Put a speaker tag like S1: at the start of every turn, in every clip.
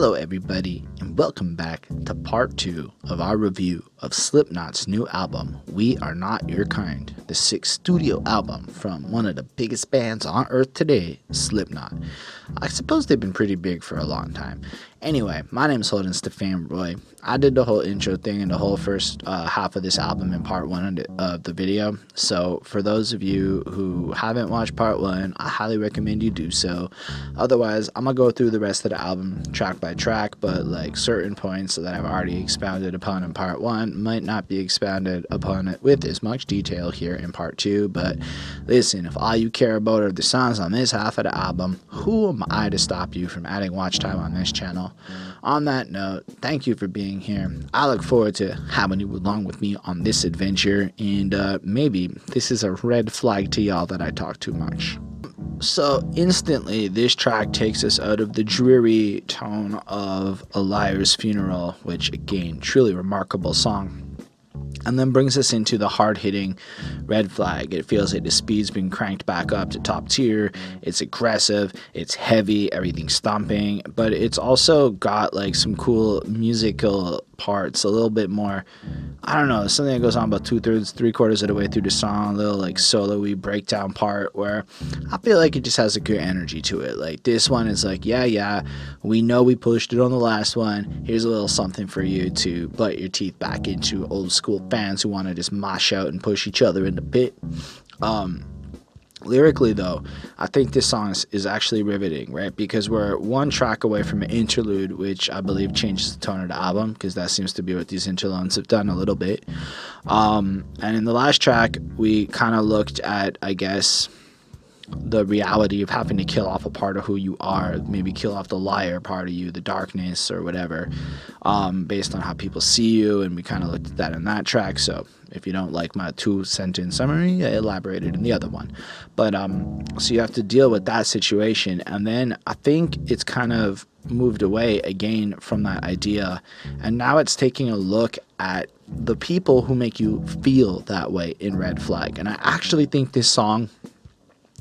S1: Hello, everybody, and welcome back to part two of our review of Slipknot's new album, We Are Not Your Kind, the sixth studio album from one of the biggest bands on earth today, Slipknot. I suppose they've been pretty big for a long time. Anyway, my name is Holden Stefan Roy. I did the whole intro thing and the whole first uh, half of this album in part one of the, video. So, for those of you who haven't watched part one, I highly recommend you do so. Otherwise, I'm gonna go through the rest of the album track by track, but like certain points that I've already expounded upon in part one might not be expounded upon it with as much detail here in part two. But listen, if all you care about are the songs on this half of the album, who am I to stop you from adding watch time on this channel? On that note, thank you for being here. I look forward to having you along with me on this adventure, and uh, maybe this is a red flag to y'all that I talk too much. So, instantly, this track takes us out of the dreary tone of A Liar's Funeral, which, again, truly remarkable song and then brings us into the hard hitting red flag. It feels like the speed's been cranked back up to top tier. It's aggressive, it's heavy, everything's stomping, but it's also got like some cool musical parts, a little bit more. I don't know, something that goes on about two thirds, three quarters of the way through the song, a little like solo-y breakdown part where I feel like it just has a good energy to it. Like this one is like, yeah, yeah, we know we pushed it on the last one. Here's a little something for you to butt your teeth back into old school fans who want to just mosh out and push each other in the pit. Um, Lyrically, though, I think this song is, is, actually riveting, right? Because we're one track away from an interlude, which I believe changes the tone of the album, because that seems to be what these interludes have done a little bit. Um, and in the last track, we kind of looked at, I guess, the reality of having to kill off a part of who you are, maybe kill off the liar part of you, the darkness or whatever, um, based on how people see you. And we kind of looked at that in that track. So if you don't like my two sentence summary, I elaborated in the other one. But um, so you have to deal with that situation. And then I think it's kind of moved away again from that idea. And now it's taking a look at the people who make you feel that way in Red Flag. And I actually think this song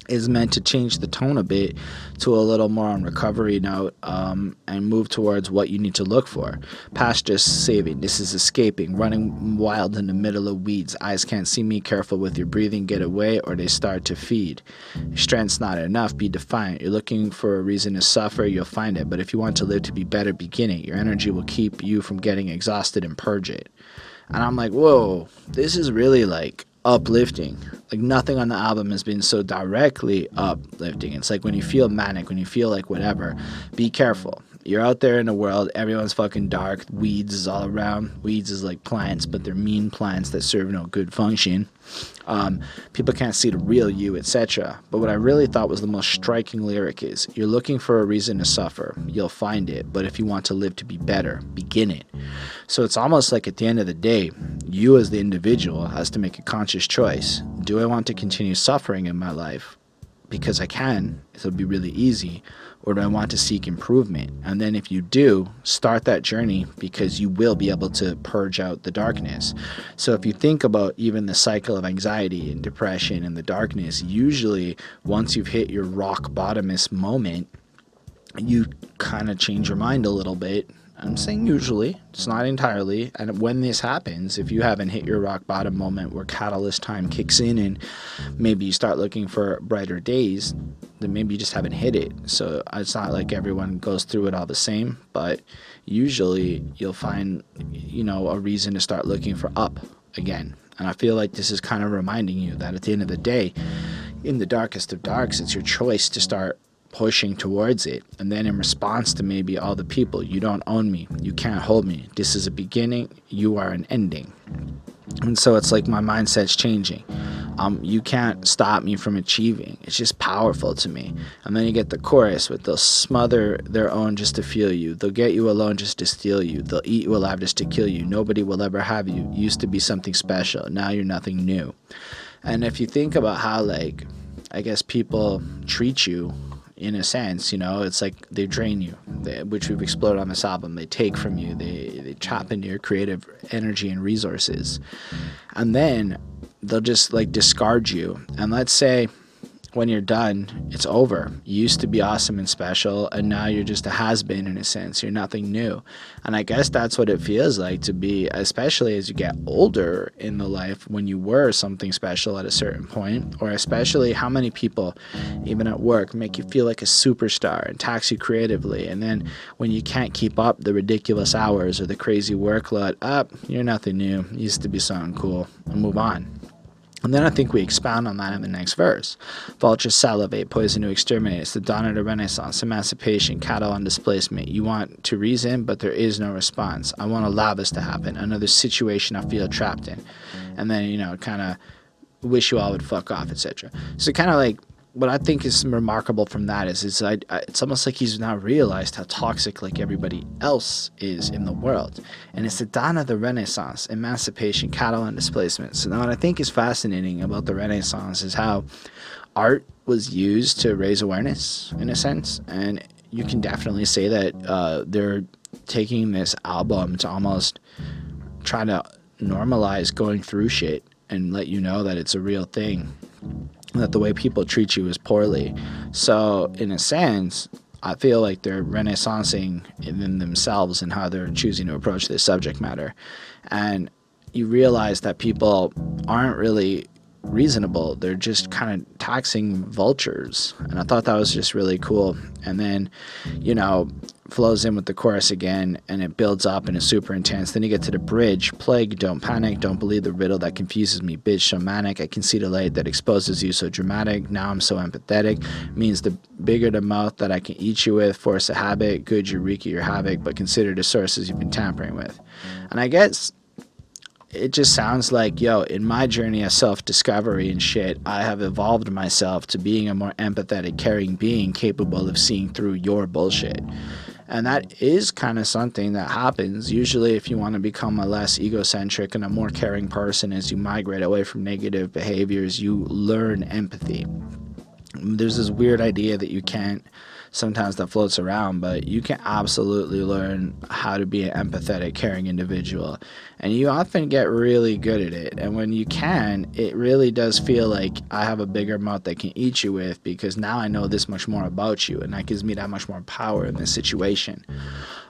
S1: is meant to change the tone a bit to a little more on recovery note um, and move towards what you need to look for. Past just saving, this is escaping, running wild in the middle of weeds. Eyes can't see me, careful with your breathing, get away or they start to feed. Strength's not enough, be defiant. You're looking for a reason to suffer, you'll find it. But if you want to live to be better, begin it. Your energy will keep you from getting exhausted and purge it. And I'm like, whoa, this is really like uplifting. Like nothing on the album has been so directly uplifting. It's like when you feel manic, when you feel like whatever, be careful. You're out there in the world, everyone's fucking dark, weeds is all around. Weeds is like plants, but they're mean plants that serve no good function. Um, people can't see the real you, etc. But what I really thought was the most striking lyric is You're looking for a reason to suffer. You'll find it. But if you want to live to be better, begin it. So it's almost like at the end of the day, you as the individual has to make a conscious choice. Do I want to continue suffering in my life? Because I can, it'll be really easy or do I want to seek improvement? And then if you do, start that journey because you will be able to purge out the darkness. So if you think about even the cycle of anxiety and depression and the darkness, usually once you've hit your rock bottomest moment, you kind of change your mind a little bit I'm saying usually, it's not entirely. And when this happens, if you haven't hit your rock bottom moment where catalyst time kicks in and maybe you start looking for brighter days, then maybe you just haven't hit it. So it's not like everyone goes through it all the same, but usually you'll find, you know, a reason to start looking for up again. And I feel like this is kind of reminding you that at the end of the day, in the darkest of darks, it's your choice to start pushing towards it. And then in response to maybe all the people, you don't own me, you can't hold me. This is a beginning, you are an ending. And so it's like my mindset's changing. Um, you can't stop me from achieving. It's just powerful to me. And then you get the chorus with they'll smother their own just to feel you. They'll get you alone just to steal you. They'll eat you alive just to kill you. Nobody will ever have you. Used to be something special. Now you're nothing new. And if you think about how, like, I guess people treat you in a sense, you know, it's like they drain you, they, which we've explored on this album. They take from you, they, they chop into your creative energy and resources. And then they'll just like discard you. And let's say when you're done, it's over. You used to be awesome and special, and now you're just a has been in a sense. You're nothing new. And I guess that's what it feels like to be, especially as you get older in the life when you were something special at a certain point, or especially how many people, even at work, make you feel like a superstar and tax you creatively. And then when you can't keep up the ridiculous hours or the crazy workload, up, you're nothing new. You used to be something cool, and move on. And then I think we expound on that in the next verse. Vultures salivate, poison to exterminate. It's the dawn of the Renaissance, emancipation, cattle on displacement. You want to reason, but there is no response. I won't allow this to happen. Another situation I feel trapped in. And then, you know, kind of wish you all would fuck off, etc. So kind of like what I think is remarkable from that is, is I, I, it's almost like he's now realized how toxic like everybody else is in the world, and it's the dawn of the Renaissance, emancipation, cattle and displacement. So now what I think is fascinating about the Renaissance is how art was used to raise awareness in a sense, and you can definitely say that uh, they're taking this album to almost try to normalize going through shit and let you know that it's a real thing that the way people treat you is poorly. So, in a sense, I feel like they're renaissancing in themselves and how they're choosing to approach this subject matter. And you realize that people aren't really reasonable. They're just kind of taxing vultures. And I thought that was just really cool. And then, you know, flows in with the chorus again and it builds up and is super intense. Then you get to the bridge. Plague, don't panic, don't believe the riddle that confuses me. Bitch, so manic. I can see the light that exposes you so dramatic. Now I'm so empathetic. Means the bigger the mouth that I can eat you with. Force a habit. Good, you wreak your havoc, but consider the sources you've been tampering with. And I guess it just sounds like, yo, in my journey of self discovery and shit, I have evolved myself to being a more empathetic, caring being capable of seeing through your bullshit. And that mm. is kind of something that happens. Usually, if you want to become a less egocentric and a more caring person as you migrate away from negative behaviors, you learn empathy. There's this weird idea that you can't sometimes that floats around, but you can absolutely learn how to be an empathetic, caring individual. And you often get really good at it. And when you can, it really does feel like I have a bigger mouth that can eat you with because now I know this much more about you, and that gives me that much more power in this situation.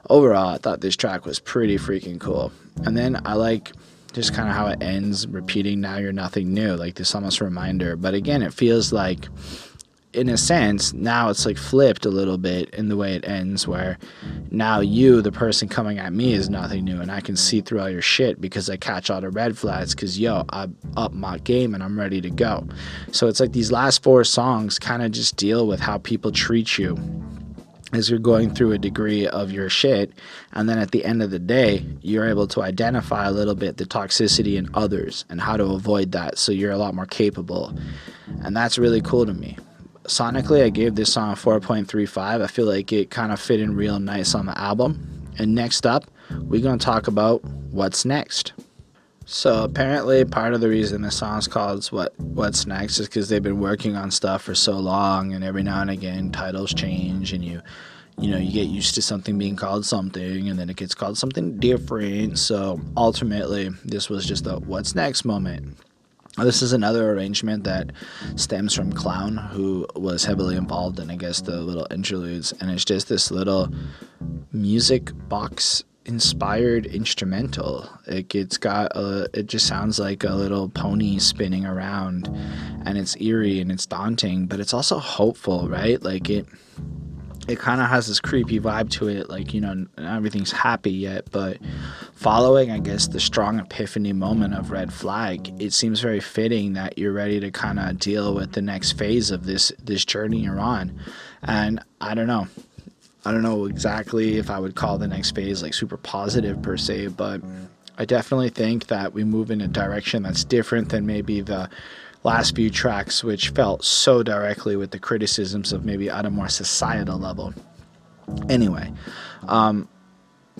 S1: Overall, I thought this track was pretty freaking cool. And then I like just kind of how it ends, repeating, Now you're nothing new, like this almost reminder. But again, it feels like in a sense, now it's like flipped a little bit in the way it ends, where now you, the person coming at me, is nothing new, and I can see through all your shit because I catch all the red flags. Because yo, I'm up my game and I'm ready to go. So it's like these last four songs kind of just deal with how people treat you as you're going through a degree of your shit and then at the end of the day you're able to identify a little bit the toxicity in others and how to avoid that so you're a lot more capable and that's really cool to me sonically, I gave this song a 4.35. I feel like it kind of fit in real nice on the album. And next up, we're going to talk about what's next. So apparently, part of the reason the song's called "What What's Next" is because they've been working on stuff for so long, and every now and again, titles change, and you, you know, you get used to something being called something, and then it gets called something different. So ultimately, this was just a "What's Next" moment. This is another arrangement that stems from Clown, who was heavily involved in, I guess, the little interludes. And it's just this little music box inspired instrumental. It, it's got a, it just sounds like a little pony spinning around and it's eerie and it's daunting, but it's also hopeful, right? Like it, it kind of has this creepy vibe to it like you know everything's happy yet but following i guess the strong epiphany moment of red flag it seems very fitting that you're ready to kind of deal with the next phase of this this journey you're on. And i don't know. I don't know exactly if i would call the next phase like super positive per se but i definitely think that we move in a direction that's different than maybe the last few tracks, which felt so directly with the criticisms of maybe at a more societal level. Anyway, um,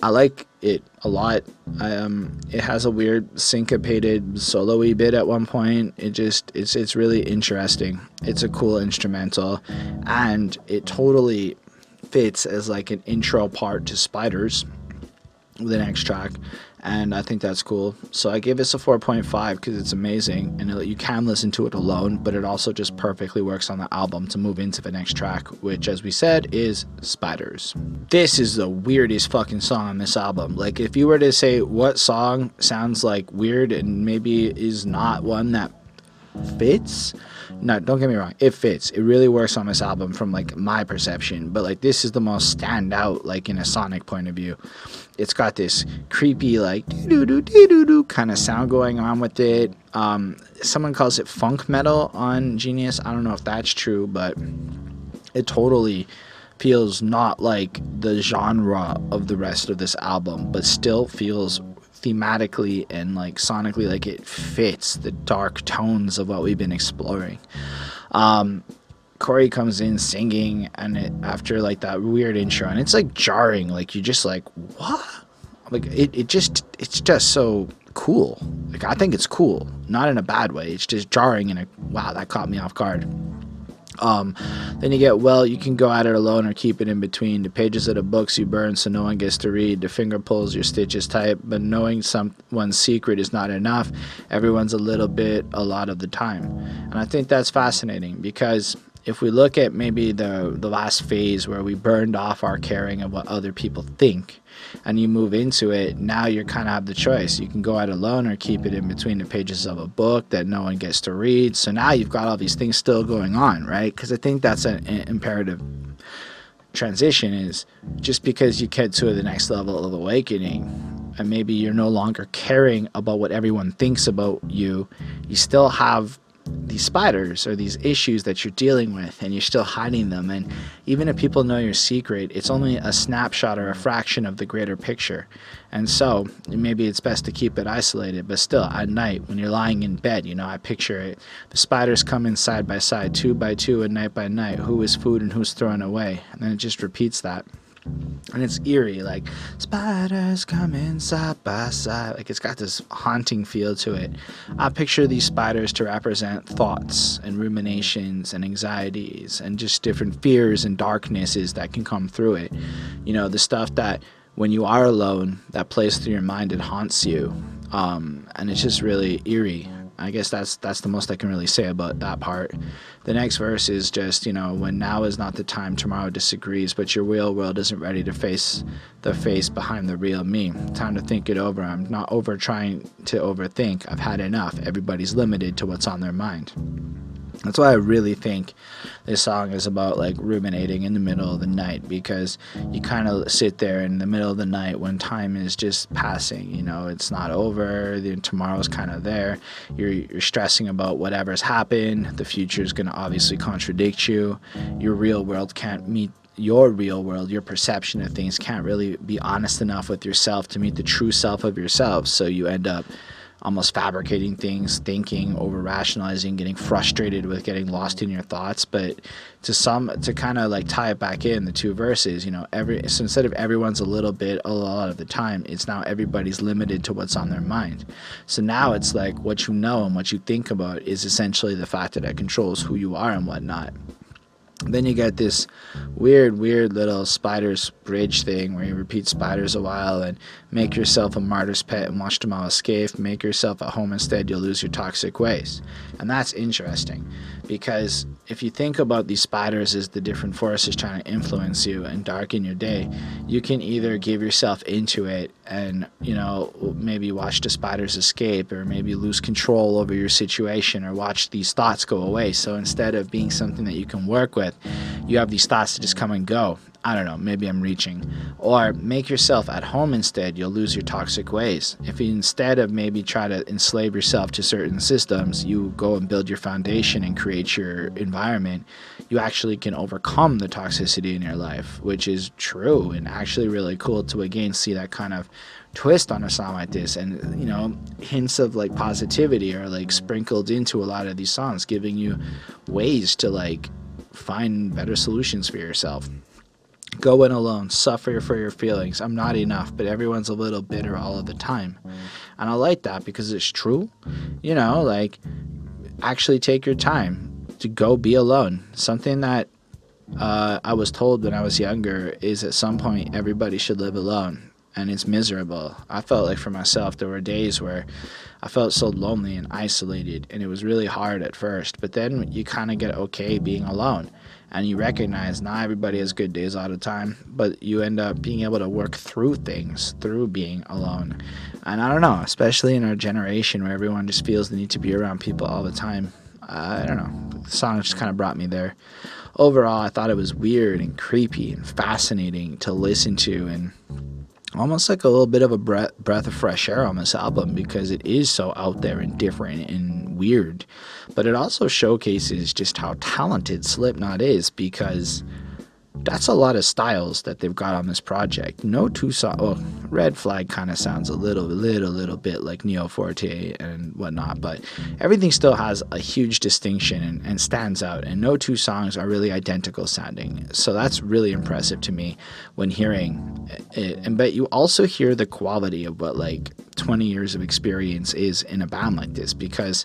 S1: I like it a lot. Um, it has a weird syncopated solo-y bit at one point. It just it's it's really interesting. It's a cool instrumental, and it totally fits as like an intro part to Spiders, the next track and I think that's cool. So I gave this a 4.5 because it's amazing, and it, you can listen to it alone, but it also just perfectly works on the album to move into the next track, which, as we said, is Spiders. This is the weirdest fucking song on this album. Like, if you were to say what song sounds like weird and maybe is not one that fits, no, don't get me wrong, it fits. It really works on this album from like my perception, but like this is the most standout like in a sonic point of view it's got this creepy like doo doo doo doo doo kind of sound going on with it. Um, someone calls it funk metal on Genius. I don't know if that's true, but it totally feels not like the genre of the rest of this album, but still feels thematically and like sonically like it fits the dark tones of what we've been exploring. Um, Corey comes in singing, and it, after like that weird intro, and it's like jarring. Like you're just like what? Like it, it just it's just so cool. Like I think it's cool, not in a bad way. It's just jarring, and a wow, that caught me off guard. Um, then you get well, you can go at it alone or keep it in between. The pages of the books you burn so no one gets to read. The finger pulls your stitches tight, but knowing someone's secret is not enough. Everyone's a little bit a lot of the time, and I think that's fascinating because if we look at maybe the the last phase where we burned off our caring of what other people think and you move into it now you kind of have the choice. You can go out alone or keep it in between the pages of a book that no one gets to read. So now you've got all these things still going on right? Because i think that's an, an imperative transition is just because you get to the next level of awakening and maybe you're no longer caring about what everyone thinks about you you still have these spiders or these issues that you're dealing with and you're still hiding them. And even if people know your secret it's only a snapshot or a fraction of the greater picture. And so maybe it's best to keep it isolated but still at night when you're lying in bed you know i picture it. The spiders come in side by side two by two and night by night who is food and who's thrown away? And then it just repeats that and it's eerie like spiders coming side by side. Like it's got this haunting feel to it. I picture these spiders to represent thoughts and ruminations and anxieties and just different fears and darknesses that can come through it. You know the stuff that when you are alone that plays through your mind and haunts you. Um, and it's just really eerie. I guess that's that's the most I can really say about that part. The next verse is just, you know, when now is not the time, tomorrow disagrees, but your real world isn't ready to face the face behind the real me. Time to think it over. I'm not over trying to overthink. I've had enough. Everybody's limited to what's on their mind. That's why I really think this song is about like ruminating in the middle of the night because you kind of sit there in the middle of the night when time is just passing. You know, it's not over. The, tomorrow's kind of there. You're you're stressing about whatever's happened. The future is going to obviously contradict you. Your real world can't meet your real world, your perception of things can't really be honest enough with yourself to meet the true self of yourself. So you end up almost fabricating things, thinking, over rationalizing, getting frustrated with getting lost in your thoughts. But to some, to kind of like tie it back in the two verses, you know, every so instead of everyone's a little bit a lot of the time, it's now everybody's limited to what's on their mind. So now it's like what you know and what you think about is essentially the factor that it controls who you are and whatnot. Then you get this weird, weird little spiders bridge thing where you repeat spiders a while and make yourself a martyr's pet and watch them all escape. Make yourself at home instead, you'll lose your toxic ways. And that's interesting because if you think about these spiders as the different forces trying to influence you and darken your day, you can either give yourself into it and, you know, maybe watch the spiders escape or maybe lose control over your situation or watch these thoughts go away. So instead of being something that you can work with, you have these thoughts to just come and go. I don't know, maybe I'm reaching. Or make yourself at home instead, you'll lose your toxic ways. If you instead of maybe try to enslave yourself to certain systems, you go and build your foundation and create your environment, you actually can overcome the toxicity in your life, which is true and actually really cool to again see that kind of twist on a song like this and you know hints of like positivity are like sprinkled into a lot of these songs giving you ways to like find better solutions for yourself Go in alone, suffer for your feelings. I'm not enough, but everyone's a little bitter all of the time. And I like that because it's true. You know, like actually take your time to go be alone. Something that uh, I was told when I was younger is at some point everybody should live alone. and it's miserable. I felt like for myself, there were days where I felt so lonely and isolated, and it was really hard at first. But then you kind of get okay being alone, and you recognize not everybody has good days all the time, but you end up being able to work through things through being alone. And I don't know, especially in our generation where everyone just feels the need to be around people all the time. I don't know. The song just kind of brought me there. Overall, I thought it was weird and creepy and fascinating to listen to and almost like a little bit of a breath, breath of fresh air on this album because it is so out there and different and weird. But it also showcases just how talented Slipknot is because that's a lot of styles that they've got on this project. No two songs. Well, Red Flag kind of sounds a little, little, little bit like Nero Forte and whatnot, but everything still has a huge distinction and, and stands out. And no two songs are really identical sounding. So that's really impressive to me when hearing it. And but you also hear the quality of what like 20 years of experience is in a band like this because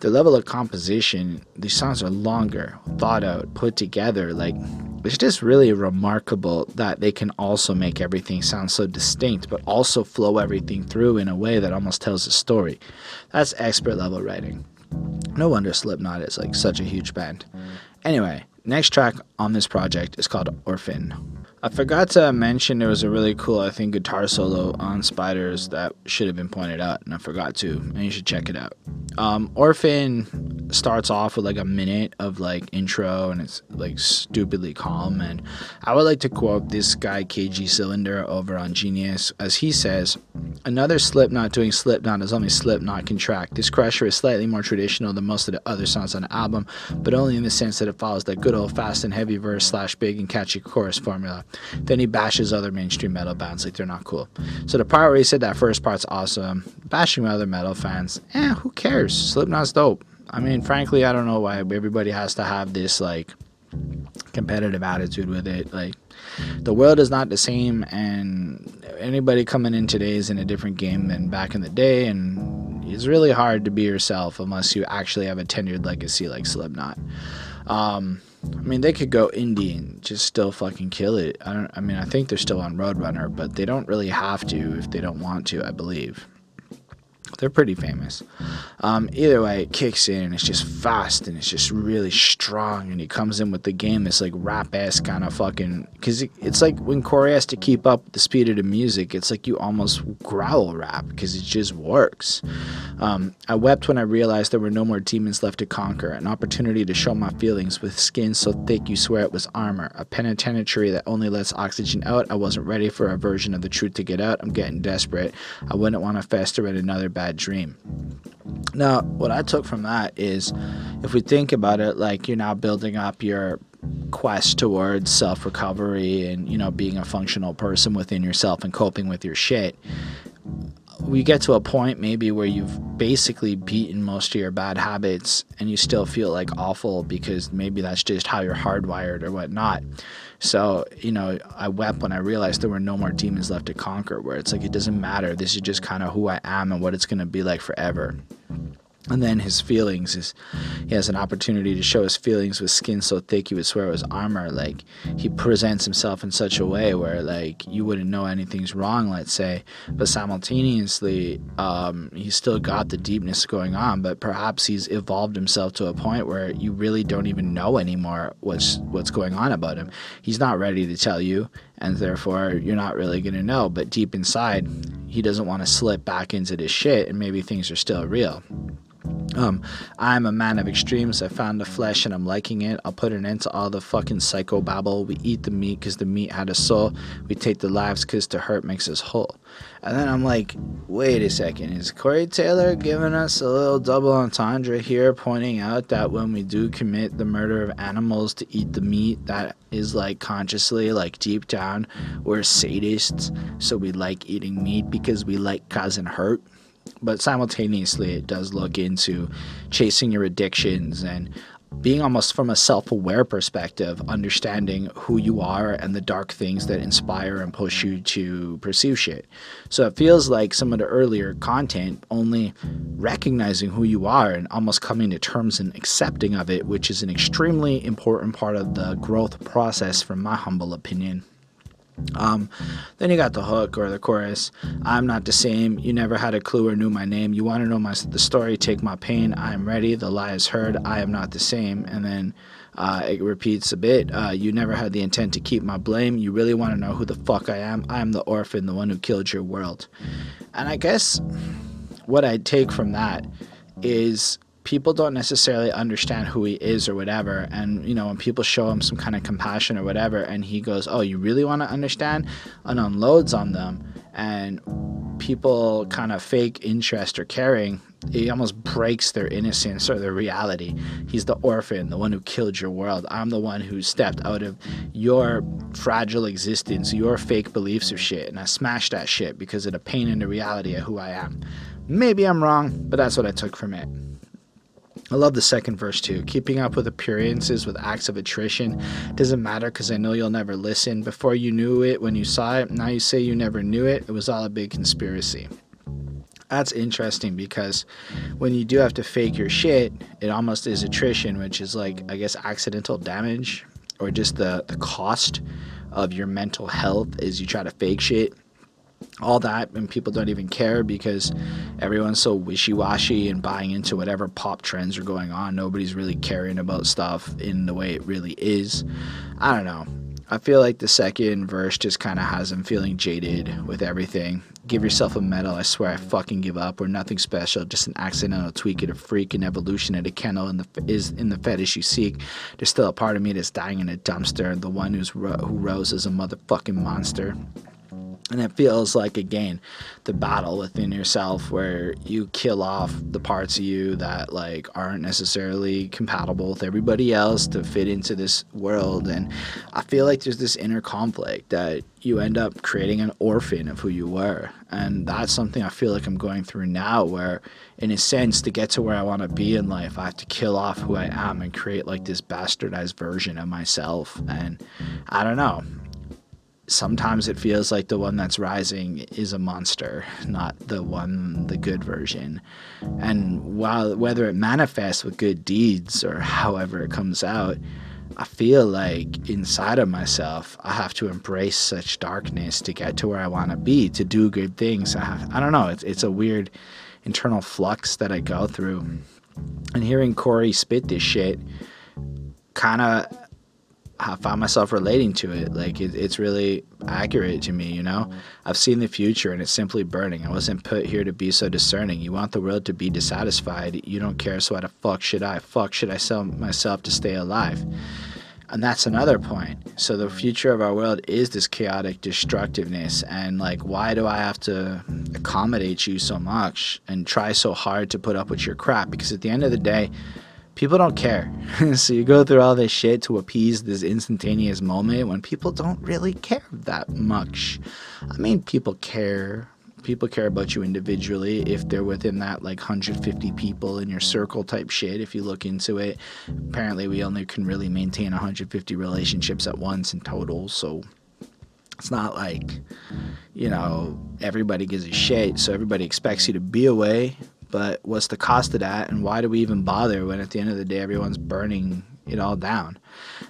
S1: the level of composition, these songs are longer, thought out, put together. Like it's just really remarkable that they can also make everything sound so distinct, but also flow everything through in a way that almost tells a story. That's expert level writing. No wonder Slipknot is like such a huge band. Anyway, next track on this project is called Orphan. I forgot to mention there was a really cool, I think, guitar solo on Spiders that should have been pointed out, and I forgot to, and you should check it out. Um, Orphan starts off with like a minute of like intro, and it's like stupidly calm. And I would like to quote this guy, KG Cylinder, over on Genius, as he says, Another Slipknot doing Slipknot is only Slipknot can track. This Crusher is slightly more traditional than most of the other songs on the album, but only in the sense that it follows that good old fast and heavy verse slash big and catchy chorus formula. Then he bashes other mainstream metal bands like they're not cool. So the part where he said that first part's awesome, bashing other metal fans, eh, who cares? Slipknot's dope. I mean, frankly, I don't know why everybody has to have this like competitive attitude with it. Like, the world is not the same, and anybody coming in today is in a different game than back in the day, and it's really hard to be yourself unless you actually have a tenured legacy like Slipknot. Um, I mean, they could go indie and just still fucking kill it. I don't. I mean, I think they're still on Roadrunner, but they don't really have to if they don't want to. I believe. They're pretty famous. Um, either way, it kicks in and it's just fast and it's just really strong. And he comes in with the game this like rap ass kind of fucking. Because it's like when Corey has to keep up the speed of the music, it's like you almost growl rap because it just works. Um, I wept when I realized there were no more demons left to conquer. An opportunity to show my feelings with skin so thick you swear it was armor. A penitentiary that only lets oxygen out. I wasn't ready for a version of the truth to get out. I'm getting desperate. I wouldn't want to fester in another bad bad dream. Now, what I took from that is if we think about it like you're now building up your quest towards self recovery and, you know, being a functional person within yourself and coping with your shit, we get to a point maybe where you've basically beaten most of your bad habits and you still feel like awful because maybe that's just how you're hardwired or whatnot. So, you know, I wept when I realized there were no more demons left to conquer, where it's like, it doesn't matter. This is just kind of who I am and what it's going to be like forever and then his feelings is he has an opportunity to show his feelings with skin so thick you would swear it was armor. Like he presents himself in such a way where like you wouldn't know anything's wrong let's say. But simultaneously um, he's still got the deepness going on but perhaps he's evolved himself to a point where you really don't even know anymore what's what's going on about him. He's not ready to tell you and therefore you're not really going to know but deep inside he doesn't want to slip back into this shit and maybe things are still real um, I'm a man of extremes. I found the flesh and I'm liking it. I'll put an end to all the fucking psycho babble. We eat the meat because the meat had a soul. We take the lives because the hurt makes us whole. And then I'm like, wait a second. Is Corey Taylor giving us a little double entendre here, pointing out that when we do commit the murder of animals to eat the meat, that is like consciously, like deep down, we're sadists. So we like eating meat because we like causing hurt but simultaneously it does look into chasing your addictions and being almost from a self-aware perspective understanding who you are and the dark things that inspire and push you to pursue shit. So it feels like some of the earlier content only recognizing who you are and almost coming to terms and accepting of it which is an extremely important part of the growth process from my humble opinion Um, then you got the hook or the chorus. I'm not the same. You never had a clue or knew my name. You want to know my the story? Take my pain. I am ready. The lie is heard. I am not the same. And then uh, it repeats a bit. Uh, you never had the intent to keep my blame. You really want to know who the fuck I am? I am the orphan, the one who killed your world. And I guess what I take from that is people don't necessarily understand who he is or whatever. And you know when people show him some kind of compassion or whatever and he goes oh you really want to understand? and unloads on them and people kind of fake interest or caring he almost breaks their innocence or their reality. He's the orphan the one who killed your world. I'm the one who stepped out of your fragile existence your fake beliefs of shit and i smashed that shit because of the pain and the reality of who i am. Maybe i'm wrong but that's what i took from it I love the second verse too. Keeping up with appearances with acts of attrition doesn't matter because I know you'll never listen. Before you knew it, when you saw it, now you say you never knew it. It was all a big conspiracy. That's interesting because when you do have to fake your shit, it almost is attrition, which is like, I guess, accidental damage or just the, the cost of your mental health as you try to fake shit all that and people don't even care because everyone's so wishy-washy and buying into whatever pop trends are going on. Nobody's really caring about stuff in the way it really is. I don't know. I feel like the second verse just kind of has him feeling jaded with everything. Give yourself a medal i swear i fucking give up. We're nothing special just an accidental tweak at a freak an evolution at a kennel in the is in the fetish you seek. There's still a part of me that's dying in a dumpster the one who's who rose as a motherfucking monster and it feels like again the battle within yourself where you kill off the parts of you that like aren't necessarily compatible with everybody else to fit into this world. And i feel like there's this inner conflict that you end up creating an orphan of who you were. And that's something i feel like i'm going through now where in a sense to get to where i want to be in life i have to kill off who i am and create like this bastardized version of myself. And i don't know sometimes it feels like the one that's rising is a monster, not the one, the good version. And while whether it manifests with good deeds or however it comes out, I feel like inside of myself, I have to embrace such darkness to get to where I want to be, to do good things. I, have, I don't know. It's, it's a weird internal flux that I go through. And hearing Corey spit this shit kind of I found myself relating to it. Like it, it's really accurate to me, you know? I've seen the future and it's simply burning. I wasn't put here to be so discerning. You want the world to be dissatisfied. You don't care, so why the fuck should I? Fuck should I sell myself to stay alive? And that's another point. So the future of our world is this chaotic destructiveness and like why do I have to accommodate you so much and try so hard to put up with your crap? Because at the end of the day, people don't care. so you go through all this shit to appease this instantaneous moment when people don't really care that much. I mean, people care. People care about you individually if they're within that like 150 people in your circle type shit. If you look into it, apparently we only can really maintain 150 relationships at once in total. So it's not like, you know, everybody gives a shit. So everybody expects you to be away but what's the cost of that and why do we even bother when at the end of the day everyone's burning it all down?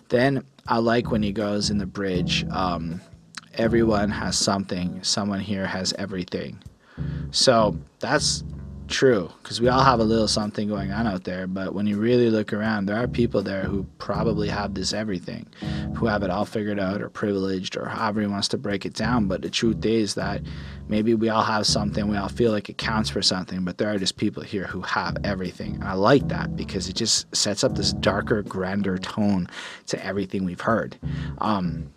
S1: Then i like when he goes in the bridge um, everyone has something someone here has everything. So that's true because we all have a little something going on out there. But when you really look around, there are people there who probably have this everything, who have it all figured out or privileged or however he wants to break it down. But the truth is that maybe we all have something, we all feel like it counts for something, but there are just people here who have everything. And I like that because it just sets up this darker, grander tone to everything we've heard. Um,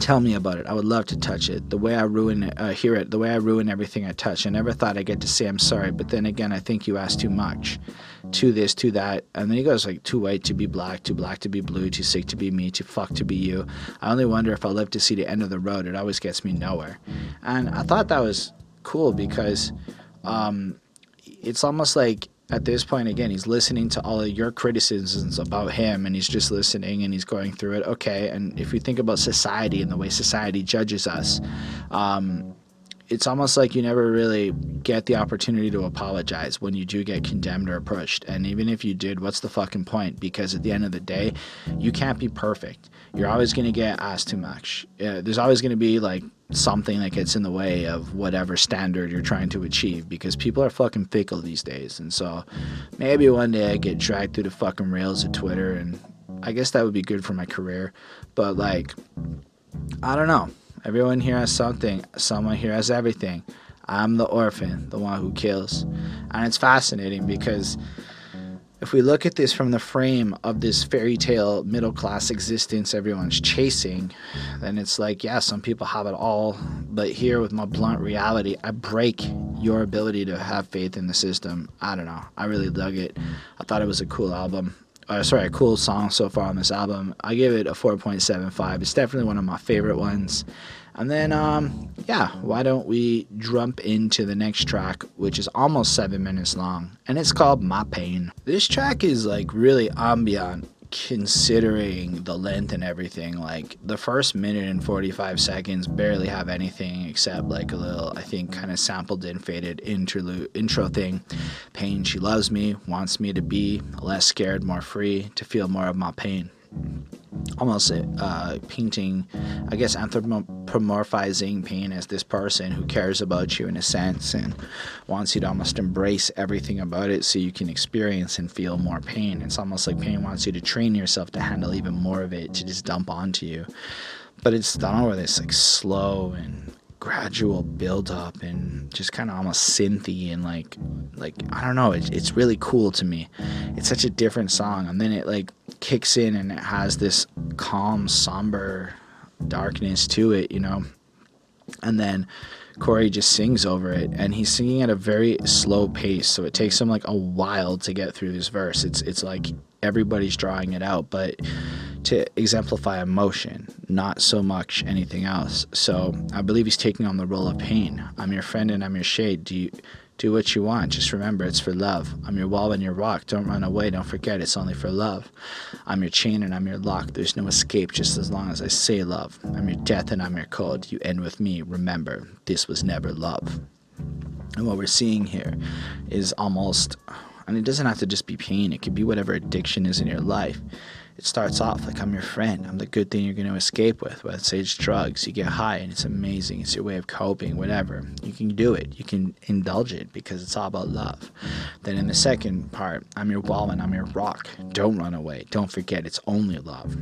S1: Tell me about it. I would love to touch it. The way I ruin uh, hear it, the way I ruin everything I touch. I never thought I'd get to say I'm sorry, but then again, I think you ask too much. To this, to that. And then he goes like, too white to be black, too black to be blue, too sick to be me, too fuck to be you. I only wonder if I'll live to see the end of the road. It always gets me nowhere. And I thought that was cool because um, it's almost like at this point again he's listening to all of your criticisms about him and he's just listening and he's going through it okay and if we think about society and the way society judges us um, it's almost like you never really get the opportunity to apologize when you do get condemned or pushed. And even if you did, what's the fucking point? Because at the end of the day, you can't be perfect. You're always going to get asked too much. Uh, there's always going to be like something that gets in the way of whatever standard you're trying to achieve because people are fucking fickle these days. And so maybe one day I get dragged through the fucking rails of Twitter and I guess that would be good for my career. But like, I don't know. Everyone here has something, someone here has everything. I'm the orphan, the one who kills. And it's fascinating because if we look at this from the frame of this fairy tale middle class existence everyone's chasing, then it's like, yeah, some people have it all. But here with my blunt reality, I break your ability to have faith in the system. I don't know. I really dug it. I thought it was a cool album. Uh, sorry, a cool song so far on this album. I give it a 4.75. It's definitely one of my favorite ones. And then, um, yeah, why don't we jump into the next track, which is almost seven minutes long, and it's called My Pain. This track is like really ambient considering the length and everything. Like the first minute and 45 seconds barely have anything except like a little i think kind of sampled and faded interlude intro thing. Pain she loves me wants me to be less scared more free to feel more of my pain almost uh, painting, I guess, anthropomorphizing pain as this person who cares about you in a sense and wants you to almost embrace everything about it so you can experience and feel more pain. It's almost like pain wants you to train yourself to handle even more of it, to just dump onto you. But it's done with this like slow and gradual build up and just kind of almost synthy and like like I don't know it, it's really cool to me. It's such a different song and then it like kicks in and it has this calm somber darkness to it you know? And then Corey just sings over it and he's singing at a very slow pace so it takes him like a while to get through this verse. It's it's like everybody's drawing it out but to exemplify emotion, not so much anything else. So I believe he's taking on the role of pain. I'm your friend and I'm your shade. Do you do what you want? Just remember it's for love. I'm your wall and your rock. Don't run away. Don't forget it's only for love. I'm your chain and I'm your lock. There's no escape just as long as I say love. I'm your death and I'm your cold. You end with me. Remember, this was never love. And what we're seeing here is almost, and it doesn't have to just be pain, it could be whatever addiction is in your life it starts off like I'm your friend. I'm the good thing you're going to escape with. Let's say it's drugs. You get high and it's amazing. It's your way of coping, whatever. You can do it. You can indulge it because it's all about love. Then in the second part, I'm your wall and I'm your rock. Don't run away. Don't forget it's only love.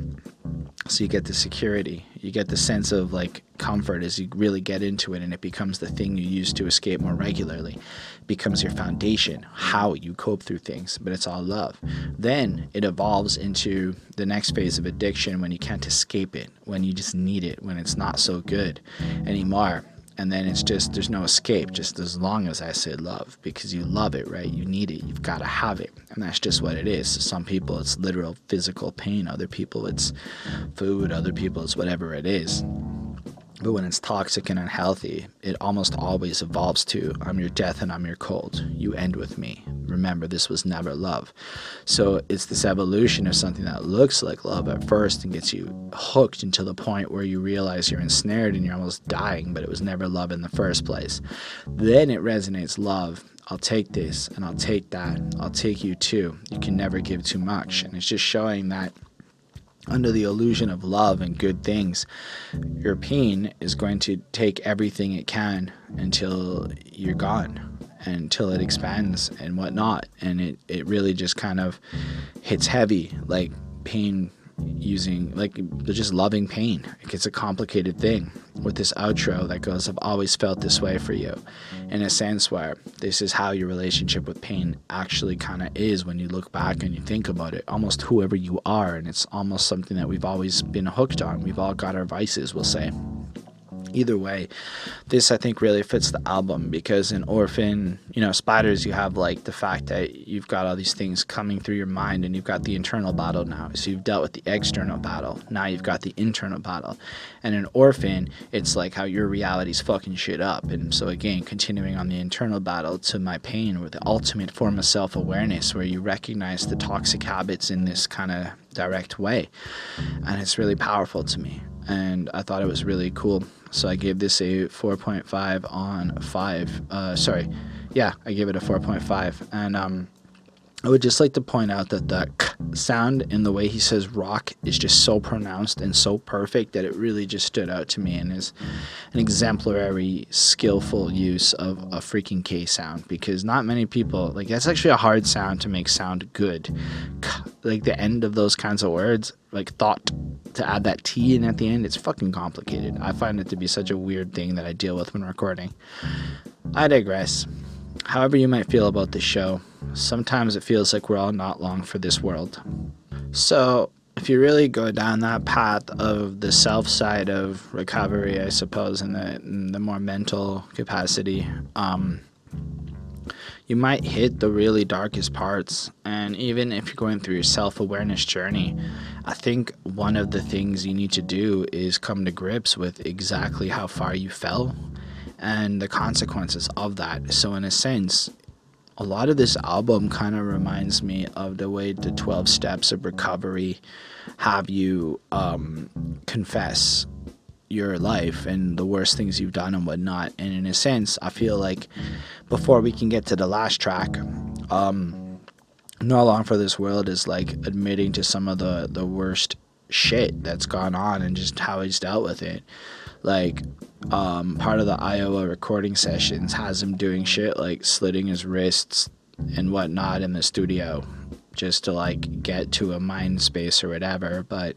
S1: So you get the security. You get the sense of like comfort as you really get into it and it becomes the thing you use to escape more regularly becomes your foundation, how you cope through things, but it's all love. Then it evolves into the next phase of addiction when you can't escape it, when you just need it, when it's not so good anymore. And then it's just, there's no escape, just as long as I say love, because you love it, right? You need it, you've got to have it. And that's just what it is. So some people, it's literal physical pain, other people, it's food, other people, it's whatever it is. But when it's toxic and unhealthy, it almost always evolves to I'm your death and I'm your cold. You end with me. Remember, this was never love. So it's this evolution of something that looks like love at first and gets you hooked until the point where you realize you're ensnared and you're almost dying, but it was never love in the first place. Then it resonates love. I'll take this and I'll take that. I'll take you too. You can never give too much. And it's just showing that under the illusion of love and good things, your pain is going to take everything it can until you're gone, until it expands and whatnot. And it, it really just kind of hits heavy, like pain using like just loving pain. It's a complicated thing with this outro that goes, I've always felt this way for you, in a sense where this is how your relationship with pain actually kind of is when you look back and you think about it, almost whoever you are. And it's almost something that we've always been hooked on. We've all got our vices, we'll say either way, this I think really fits the album because in Orphan, you know, Spiders, you have like the fact that you've got all these things coming through your mind and you've got the internal battle now. So you've dealt with the external battle. Now you've got the internal battle. And in Orphan, it's like how your reality's fucking shit up. And so again, continuing on the internal battle to my pain with the ultimate form of self awareness where you recognize the toxic habits in this kind of direct way. And it's really powerful to me. And I thought it was really cool. So I gave this a 4.5 on 5. Uh, sorry, yeah, I gave it a 4.5. And um, I would just like to point out that the k sound in the way he says rock is just so pronounced and so perfect that it really just stood out to me and is an exemplary, skillful use of a freaking K sound because not many people, like, that's actually a hard sound to make sound good. Like, the end of those kinds of words, like, thought to add that T in at the end, it's fucking complicated. I find it to be such a weird thing that I deal with when recording. I digress. However, you might feel about the show, sometimes it feels like we're all not long for this world. So, if you really go down that path of the self side of recovery, I suppose, and the, in the more mental capacity, um, you might hit the really darkest parts. And even if you're going through your self awareness journey, I think one of the things you need to do is come to grips with exactly how far you fell and the consequences of that. So, in a sense, a lot of this album kind of reminds me of the way the 12 steps of recovery have you um, confess your life and the worst things you've done and whatnot. And in a sense, I feel like before we can get to the last track, um, No Long for This World is like admitting to some of the, the worst shit that's gone on and just how he's dealt with it. Like, um, part of the Iowa recording sessions has him doing shit like slitting his wrists and whatnot in the studio just to like get to a mind space or whatever. But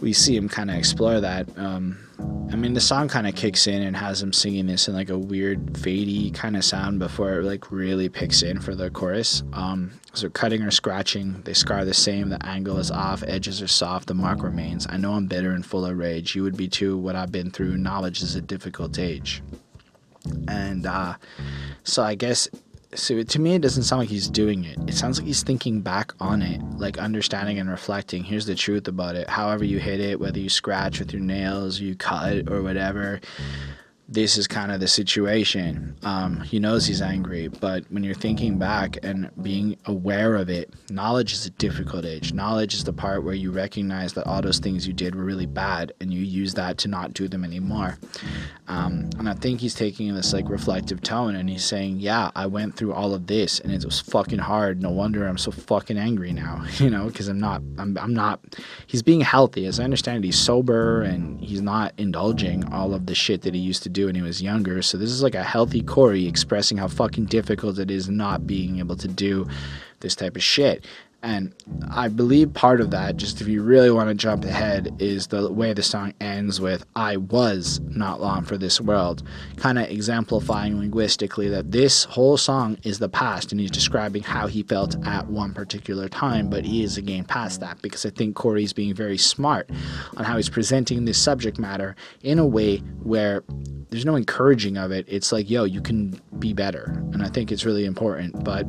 S1: we see him kind of explore that. Um, I mean, the song kind of kicks in and has him singing this in like a weird fadey kind of sound before it like really picks in for the chorus. Um, so cutting or scratching, they scar the same. The angle is off, edges are soft, the mark remains. I know I'm bitter and full of rage. You would be too. What I've been through. Knowledge is a difficult age. And uh, so I guess so to me it doesn't sound like he's doing it. It sounds like he's thinking back on it like understanding and reflecting. Here's the truth about it. However you hit it whether you scratch with your nails you cut or whatever this is kind of the situation. Um, he knows he's angry, but when you're thinking back and being aware of it, knowledge is a difficult age. Knowledge is the part where you recognize that all those things you did were really bad and you use that to not do them anymore. Um, and I think he's taking this like reflective tone and he's saying, Yeah, I went through all of this and it was fucking hard. No wonder I'm so fucking angry now, you know, because I'm not, I'm, I'm not, he's being healthy. As I understand it, he's sober and he's not indulging all of the shit that he used to do do when he was younger. So this is like a healthy Corey expressing how fucking difficult it is not being able to do this type of shit. And I believe part of that, just if you really want to jump ahead, is the way the song ends with I was not long for this world, kind of exemplifying linguistically that this whole song is the past and he's describing how he felt at one particular time, but he is again past that because I think Corey's being very smart on how he's presenting this subject matter in a way where there's no encouraging of it. It's like, yo, you can be better. And I think it's really important. But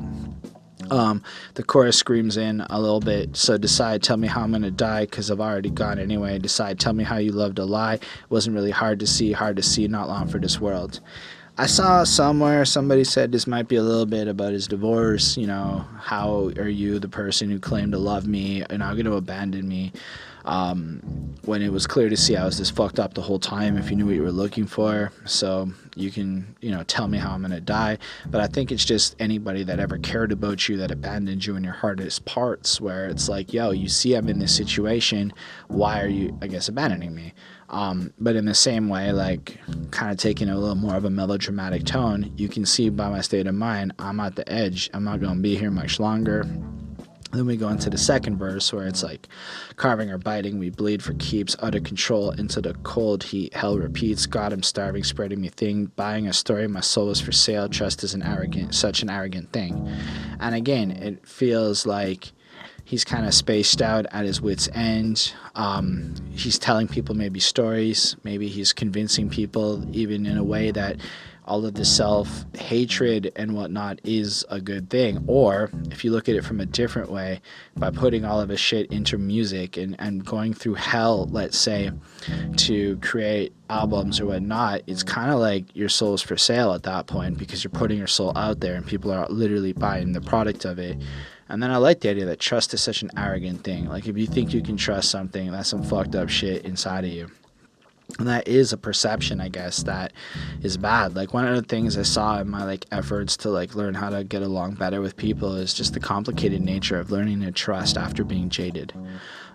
S1: um, the chorus screams in a little bit. So decide, tell me how I'm gonna die, cause I've already gone anyway. Decide, tell me how you loved a lie. It wasn't really hard to see, hard to see, not long for this world. I saw somewhere somebody said this might be a little bit about his divorce. You know, how are you the person who claimed to love me and now to abandon me? Um, when it was clear to see I was this fucked up the whole time if you knew what you were looking for. So you can, you know, tell me how I'm going to die. But I think it's just anybody that ever cared about you that abandoned you in your hardest parts where it's like, yo, you see I'm in this situation. Why are you, I guess, abandoning me? Um, but in the same way, like kind of taking a little more of a melodramatic tone, you can see by my state of mind, I'm at the edge. I'm not going to be here much longer. Then we go into the second verse where it's like carving or biting, we bleed for keeps, utter control into the cold heat. Hell repeats, God, I'm starving, spreading me thing, buying a story, my soul is for sale. Trust is an arrogant, such an arrogant thing. And again, it feels like he's kind of spaced out at his wits' end. Um, he's telling people maybe stories, maybe he's convincing people, even in a way that all of the self hatred and whatnot is a good thing. Or if you look at it from a different way, by putting all of his shit into music and, and going through hell, let's say, to create albums or whatnot, it's kind of like your soul's for sale at that point because you're putting your soul out there and people are literally buying the product of it. And then I like the idea that trust is such an arrogant thing. Like if you think you can trust something, that's some fucked up shit inside of you and that is a perception i guess that is bad. Like one of the things i saw in my like efforts to like learn how to get along better with people is just the complicated nature of learning to trust after being jaded.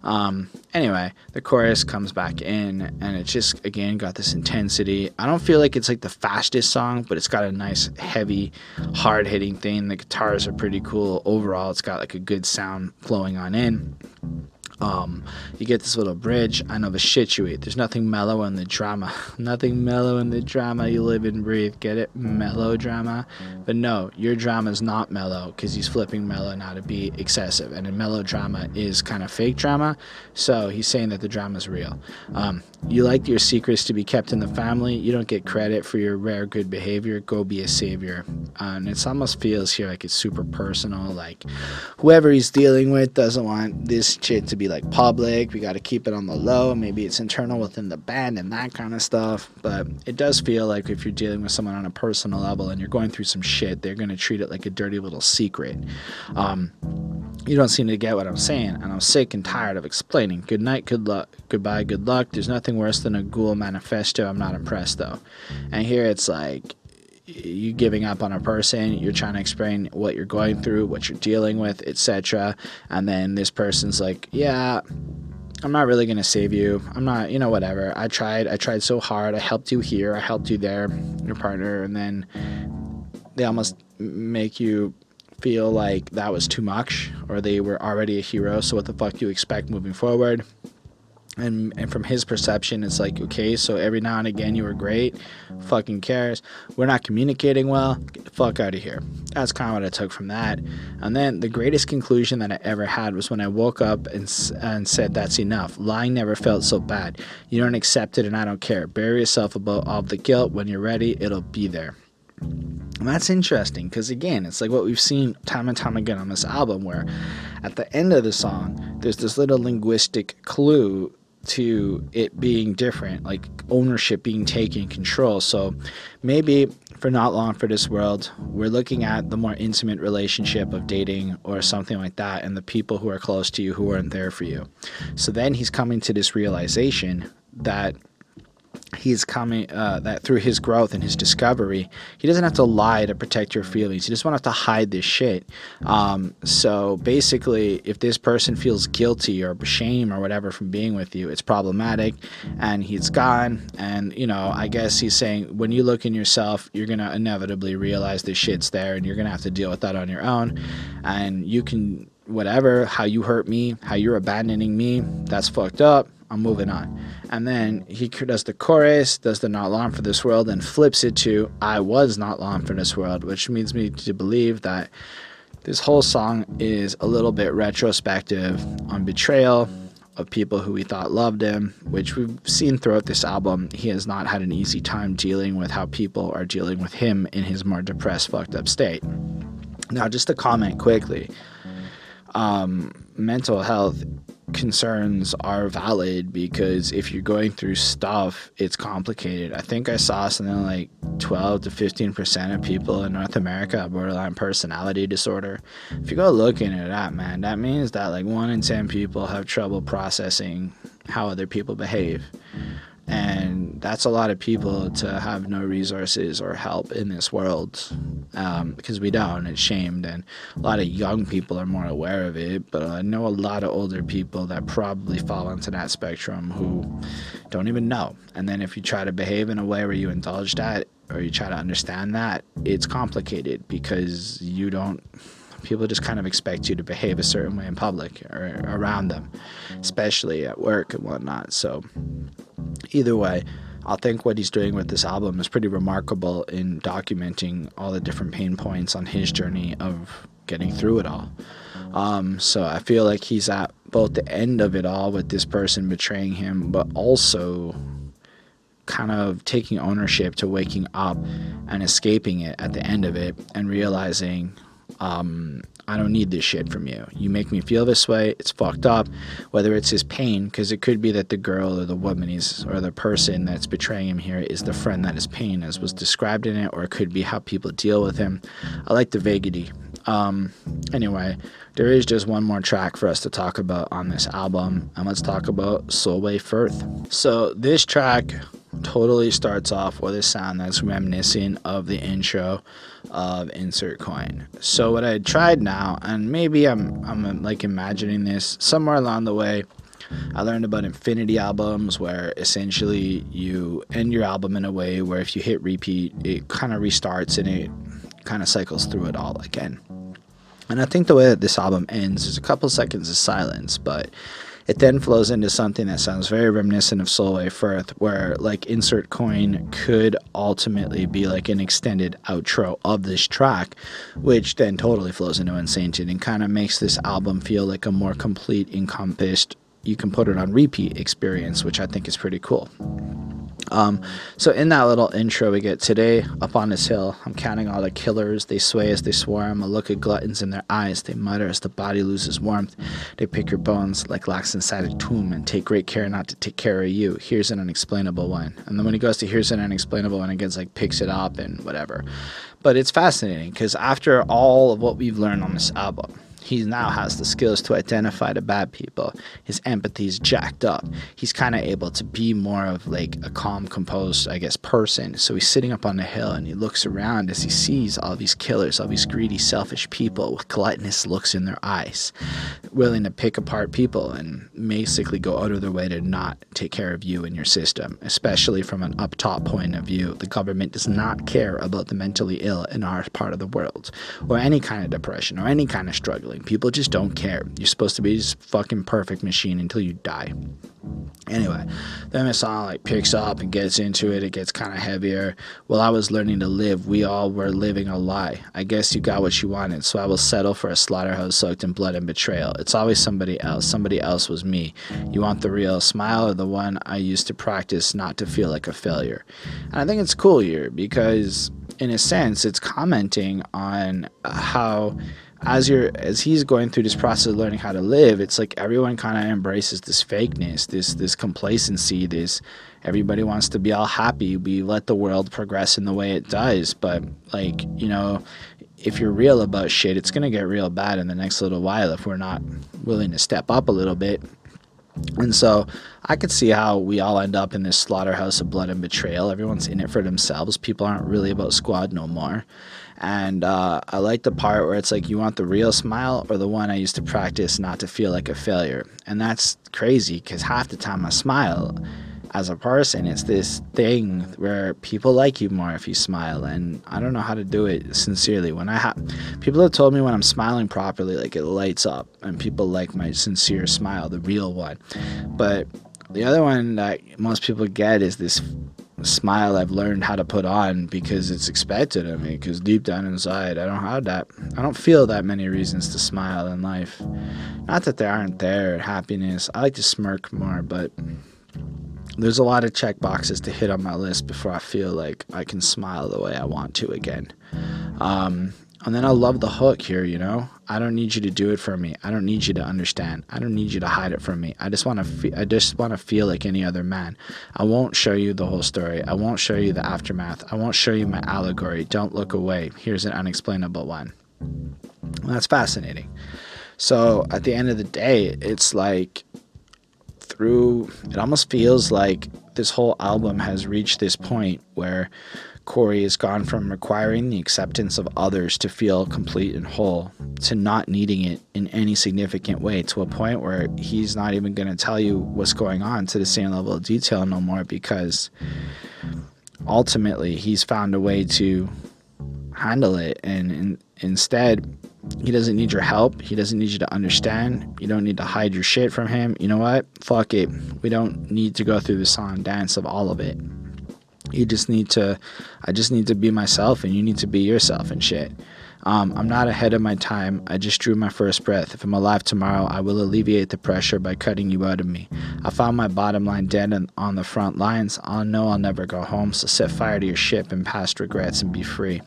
S1: Um, anyway the chorus comes back in and it just again got this intensity. I don't feel like it's like the fastest song but it's got a nice heavy hard hitting thing. The guitars are pretty cool. Overall it's got like a good sound flowing on in um, you get this little bridge. I know the shit you eat. There's nothing mellow in the drama. nothing mellow in the drama you live and breathe. Get it? Melodrama. But no, your drama is not mellow because he's flipping mellow now to be excessive. And a melodrama is kind of fake drama. So he's saying that the drama is real. Um, you like your secrets to be kept in the family. You don't get credit for your rare good behavior. Go be a savior. And it almost feels here like it's super personal. Like whoever he's dealing with doesn't want this shit to be like public. We got to keep it on the low. Maybe it's internal within the band and that kind of stuff. But it does feel like if you're dealing with someone on a personal level and you're going through some shit, they're going to treat it like a dirty little secret. Um, you don't seem to get what I'm saying, and I'm sick and tired of explaining. Good night, good luck, goodbye, good luck. There's nothing worse than a ghoul manifesto. I'm not impressed though. And here it's like you giving up on a person, you're trying to explain what you're going through, what you're dealing with, etc. And then this person's like, "Yeah, I'm not really going to save you. I'm not, you know, whatever. I tried. I tried so hard. I helped you here. I helped you there, your partner, and then they almost make you feel like that was too much or they were already a hero so what the fuck do you expect moving forward and and from his perception it's like okay so every now and again you were great. Fucking cares. We're not communicating well. Get the fuck out of here. That's kind of what i took from that. And then the greatest conclusion that i ever had was when i woke up and, and said that's enough. Lying never felt so bad. You don't accept it and i don't care. Bury yourself above all the guilt. When you're ready it'll be there. And that's interesting because, again, it's like what we've seen time and time again on this album, where at the end of the song, there's this little linguistic clue to it being different, like ownership being taken, control. So maybe for Not Long for This World, we're looking at the more intimate relationship of dating or something like that, and the people who are close to you who aren't there for you. So then he's coming to this realization that he's coming uh, that through his growth and his discovery he doesn't have to lie to protect your feelings. He just won't have to hide this shit. Um, so basically if this person feels guilty or shame or whatever from being with you it's problematic and he's gone. And you know i guess he's saying when you look in yourself you're gonna inevitably realize this shit's there and you're gonna have to deal with that on your own. And you can whatever how you hurt me how you're abandoning me that's fucked up I'm moving on. And then he does the chorus, does the Not Long for This World, and flips it to I Was Not Long for This World, which means me to believe that this whole song is a little bit retrospective on betrayal of people who he thought loved him, which we've seen throughout this album. He has not had an easy time dealing with how people are dealing with him in his more depressed, fucked up state. Now, just to comment quickly um, mental health concerns are valid because if you're going through stuff, it's complicated. I think I saw something like 12 to 15% of people in North America have borderline personality disorder. If you go looking at that, man, that means that like one in 10 people have trouble processing how other people behave and that's a lot of people to have no resources or help in this world um, because we don't it's shamed and a lot of young people are more aware of it but i know a lot of older people that probably fall into that spectrum who don't even know. And then if you try to behave in a way where you indulge that or you try to understand that it's complicated because you don't people just kind of expect you to behave a certain way in public or around them especially at work and whatnot so either way, I think what he's doing with this album is pretty remarkable in documenting all the different pain points on his journey of getting through it all. Um, so I feel like he's at both the end of it all with this person betraying him, but also kind of taking ownership to waking up and escaping it at the end of it and realizing um, I don't need this shit from you. You make me feel this way. It's fucked up. Whether it's his pain, because it could be that the girl or the woman he's or the person that's betraying him here is the friend that is pain, as was described in it, or it could be how people deal with him. I like the vaguity. Um, anyway, there is just one more track for us to talk about on this album, and let's talk about Solway Firth. So this track totally starts off with a sound that's reminiscent of the intro of Insert Coin. So what I tried now, and maybe I'm I'm like imagining this somewhere along the way. I learned about infinity albums where essentially you end your album in a way where if you hit repeat, it kind of restarts and it kind of cycles through it all again. And I think the way that this album ends is a couple seconds of silence, but it then flows into something that sounds very reminiscent of Solway Firth, where like Insert Coin could ultimately be like an extended outro of this track, which then totally flows into Unsainted and kind of makes this album feel like a more complete, encompassed, you can put it on repeat experience, which I think is pretty cool. Um, so in that little intro we get today up on this hill, I'm counting all the killers. They sway as they swarm. I look at gluttons in their eyes. They mutter as the body loses warmth. They pick your bones like locks inside a tomb and take great care not to take care of you. Here's an unexplainable one. And then when he goes to here's an unexplainable one, it gets like picks it up and whatever. But it's fascinating because after all of what we've learned on this album, he now has the skills to identify the bad people. His empathy is jacked up. He's kind of able to be more of like a calm, composed, I guess, person. So he's sitting up on the hill and he looks around as he sees all these killers, all these greedy, selfish people with gluttonous looks in their eyes, willing to pick apart people and basically go out of their way to not take care of you and your system, especially from an up top point of view. The government does not care about the mentally ill in our part of the world, or any kind of depression, or any kind of struggling People just don't care. You're supposed to be this fucking perfect machine until you die. Anyway, then the song like picks up and gets into it. It gets kind of heavier. While I was learning to live, we all were living a lie. I guess you got what you wanted, so I will settle for a slaughterhouse soaked in blood and betrayal. It's always somebody else. Somebody else was me. You want the real smile or the one I used to practice not to feel like a failure? And I think it's cool here because, in a sense, it's commenting on how as you're as he's going through this process of learning how to live, it's like everyone kind of embraces this fakeness, this this complacency, this everybody wants to be all happy. We let the world progress in the way it does, but like you know, if you're real about shit, it's gonna get real bad in the next little while if we're not willing to step up a little bit. And so I could see how we all end up in this slaughterhouse of blood and betrayal. Everyone's in it for themselves. People aren't really about squad no more. And uh, I like the part where it's like, you want the real smile or the one I used to practice not to feel like a failure. And that's crazy because half the time I smile as a person, it's this thing where people like you more if you smile. And I don't know how to do it sincerely. When I have people have told me when I'm smiling properly, like it lights up and people like my sincere smile, the real one. But the other one that most people get is this smile I've learned how to put on because it's expected of me. Because deep down inside, I don't have that. I don't feel that many reasons to smile in life. Not that there aren't there happiness. I like to smirk more, but there's a lot of check boxes to hit on my list before I feel like I can smile the way I want to again. Um, and then I love the hook here, you know? I don't need you to do it for me. I don't need you to understand. I don't need you to hide it from me. I just want to I just want to feel like any other man. I won't show you the whole story. I won't show you the aftermath. I won't show you my allegory. Don't look away. Here's an unexplainable one. That's fascinating. So, at the end of the day, it's like through it almost feels like this whole album has reached this point where Corey has gone from requiring the acceptance of others to feel complete and whole to not needing it in any significant way to a point where he's not even going to tell you what's going on to the same level of detail no more because ultimately he's found a way to handle it. And, instead he doesn't need your help. He doesn't need you to understand. You don't need to hide your shit from him. You know what? Fuck it. We don't need to go through the song dance of all of it you just need to i just need to be myself and you need to be yourself and shit. Um, i'm not ahead of my time. I just drew my first breath. If i'm alive tomorrow i will alleviate the pressure by cutting you out of me. I found my bottom line dead on the front lines. I'll know i'll never go home so set fire to your ship and past regrets and be free.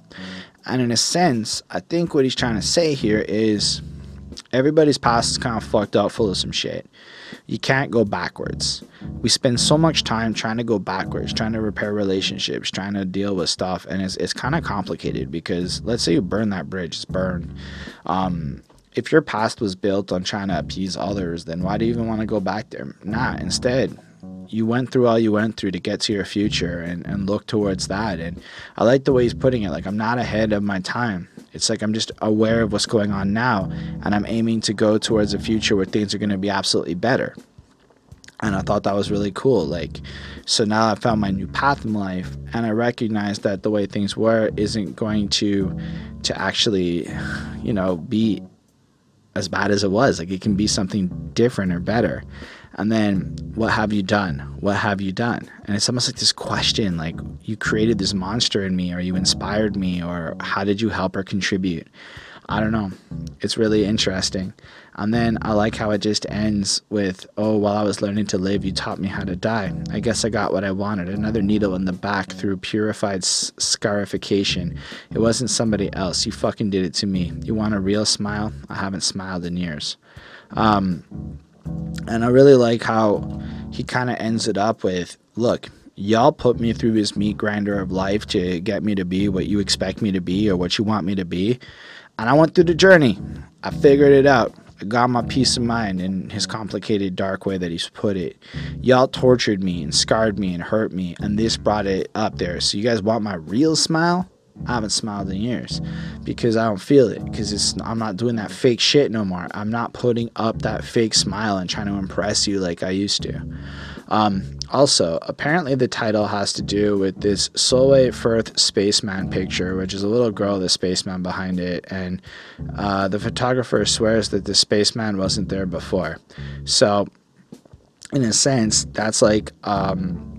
S1: And in a sense, I think what he's trying to say here is everybody's past is kind of fucked up, full of some shit. You can't go backwards. We spend so much time trying to go backwards, trying to repair relationships, trying to deal with stuff, and it's, it's kind of complicated because let's say you burn that bridge, it's burned. Um, if your past was built on trying to appease others, then why do you even want to go back there? Nah, instead, you went through all you went through to get to your future and, and look towards that. And I like the way he's putting it. Like, I'm not ahead of my time. It's like I'm just aware of what's going on now and I'm aiming to go towards a future where things are going to be absolutely better. And I thought that was really cool. Like, so now I found my new path in life and I recognize that the way things were isn't going to to actually, you know, be as bad as it was. Like it can be something different or better. And then, what have you done? What have you done? And it's almost like this question like, you created this monster in me, or you inspired me, or how did you help or contribute? I don't know. It's really interesting. And then I like how it just ends with, oh, while I was learning to live, you taught me how to die. I guess I got what I wanted another needle in the back through purified scarification. It wasn't somebody else. You fucking did it to me. You want a real smile? I haven't smiled in years. Um, and I really like how he kind of ends it up with, look, y'all put me through this meat grinder of life to get me to be what you expect me to be or what you want me to be. And I went through the journey. I figured it out. I got my peace of mind in his complicated, dark way that he's put it. Y'all tortured me and scarred me and hurt me, and this brought it up there. So you guys want my real smile? I haven't smiled in years because I don't feel it because it's I'm not doing that fake shit no more. I'm not putting up that fake smile and trying to impress you like I used to. Um, also, apparently the title has to do with this Solway Firth spaceman picture, which is a little girl, the spaceman behind it, and uh, the photographer swears that the spaceman wasn't there before. So, in a sense, that's like um,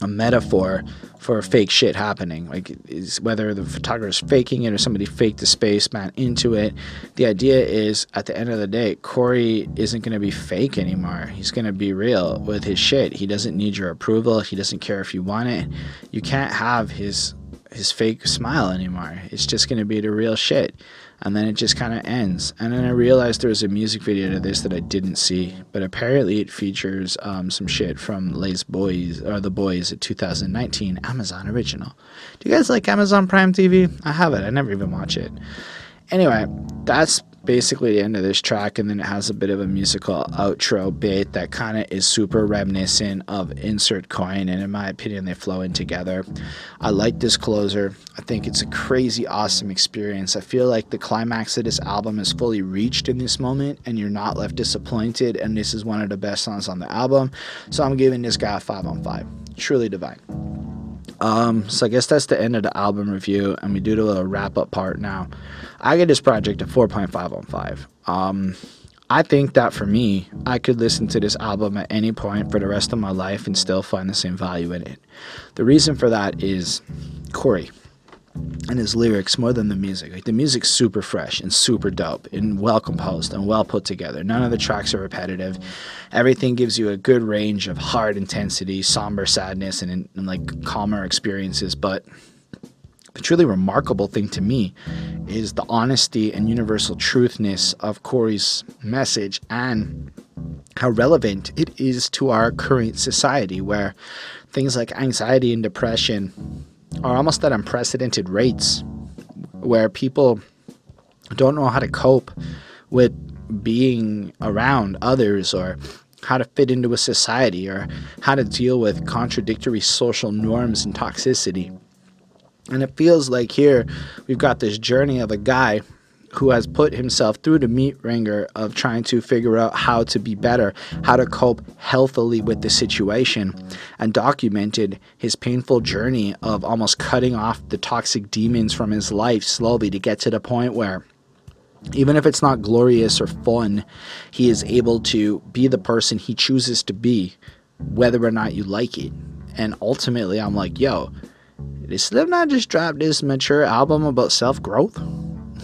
S1: a metaphor for fake shit happening. Like is whether the photographer's faking it or somebody faked the spaceman into it. The idea is at the end of the day, Corey isn't going to be fake anymore. He's going to be real with his shit. He doesn't need your approval. He doesn't care if you want it. You can't have his his fake smile anymore. It's just going to be the real shit and then it just kind of ends. And then I realized there was a music video to this that I didn't see, but apparently it features um, some shit from Les Boys or The Boys at 2019 Amazon original. Do you guys like Amazon Prime TV? I have it. I never even watch it. Anyway, that's basically the end of this track, and then it has a bit of a musical outro bit that kind of is super reminiscent of Insert Coin, and in my opinion, they flow in together. I like this closer. I think it's a crazy, awesome experience. I feel like the climax of this album is fully reached in this moment, and you're not left disappointed, and this is one of the best songs on the album. So I'm giving this guy a 5 on 5. Truly divine. Um, so I guess that's the end of the album review, and we do the little wrap up part now. I get this project a 4.5 on 5. Um, I think that for me, I could listen to this album at any point for the rest of my life and still find the same value in it. The reason for that is Corey and his lyrics more than the music. Like the music's super fresh and super dope and well composed and well put together. None of the tracks are repetitive. Everything gives you a good range of hard intensity, somber sadness, and, and like calmer experiences. But the truly remarkable thing to me is the honesty and universal truthness of Corey's message and how relevant it is to our current society where things like anxiety and depression are almost at unprecedented rates where people don't know how to cope with being around others or how to fit into a society or how to deal with contradictory social norms and toxicity. And it feels like here we've got this journey of a guy who has put himself through the meat wringer of trying to figure out how to be better, how to cope healthily with the situation, and documented his painful journey of almost cutting off the toxic demons from his life slowly to get to the point where even if it's not glorious or fun, he is able to be the person he chooses to be, whether or not you like it. And ultimately, I'm like, yo, did Slipknot just drop this mature album about self growth?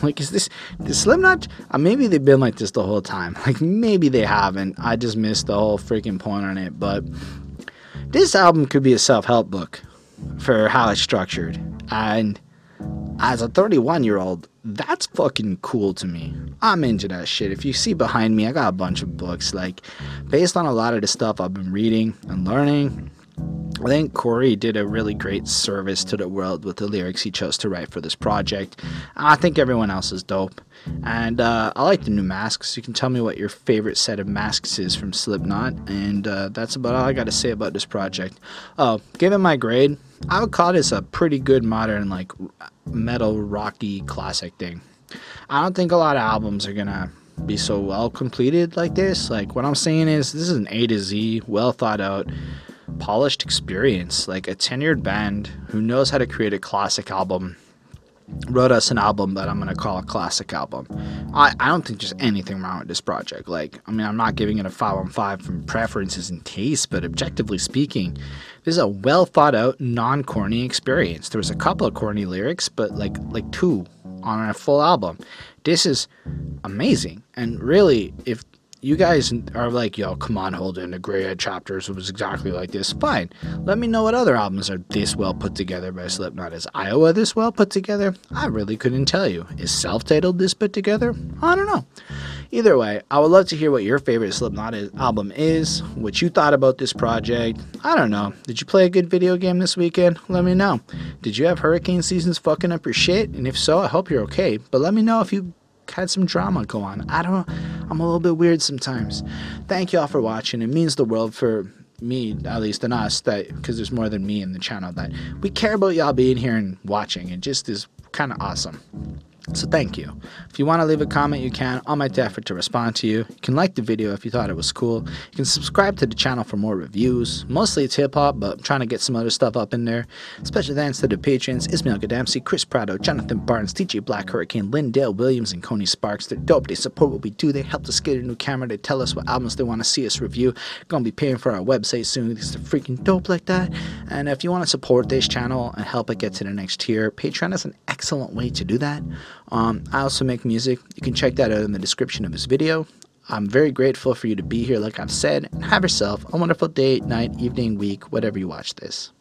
S1: Like, is this, this Slipknot? Uh, maybe they've been like this the whole time. Like, maybe they haven't. I just missed the whole freaking point on it. But this album could be a self help book for how it's structured. And as a 31 year old, that's fucking cool to me. I'm into that shit. If you see behind me, I got a bunch of books. Like, based on a lot of the stuff I've been reading and learning, I think Corey did a really great service to the world with the lyrics he chose to write for this project. I think everyone else is dope. And uh, I like the new masks. You can tell me what your favorite set of masks is from Slipknot. And uh, that's about all I got to say about this project. Oh, given my grade, I would call this a pretty good modern, like, metal, rocky, classic thing. I don't think a lot of albums are going to be so well completed like this. Like, what I'm saying is, this is an A to Z, well thought out polished experience, like a tenured band who knows how to create a classic album. Wrote us an album that I'm gonna call a classic album. I, I don't think there's anything wrong with this project. Like, I mean, I'm not giving it a five on five from preferences and taste, but objectively speaking, this is a well thought out, non corny experience. There was a couple of corny lyrics, but like like two on a full album. This is amazing. And really, if you guys are like, yo, come on, Holden, the Greyhead Chapters was exactly like this. Fine. Let me know what other albums are this well put together by Slipknot. Is Iowa this well put together? I really couldn't tell you. Is self titled this put together? I don't know. Either way, I would love to hear what your favorite Slipknot album is, what you thought about this project. I don't know. Did you play a good video game this weekend? Let me know. Did you have hurricane seasons fucking up your shit? And if so, I hope you're okay. But let me know if you had some drama go on. I don't know. I'm a little bit weird sometimes. Thank y'all for watching. It means the world for me, at least, and us, that because there's more than me in the channel, that we care about y'all being here and watching. It just is kind of awesome. So thank you. If you want to leave a comment, you can. I'll make the effort to respond to you. You can like the video if you thought it was cool. You can subscribe to the channel for more reviews. Mostly it's hip hop, but I'm trying to get some other stuff up in there. Special thanks to the patrons Ismail Gadamsi, Chris Prado, Jonathan Barnes, DJ Black Hurricane, Lindale Williams, and Coney Sparks. They're dope. They support what we do. They help us get a new camera. They tell us what albums they want to see us review. Gonna be paying for our website soon because they're freaking dope like that. And if you want to support this channel and help it get to the next tier, Patreon is an excellent way to do that. Um, I also make music. You can check that out in the description of this video. I'm very grateful for you to be here, like I've said, and have yourself a wonderful day, night, evening, week, whatever you watch this.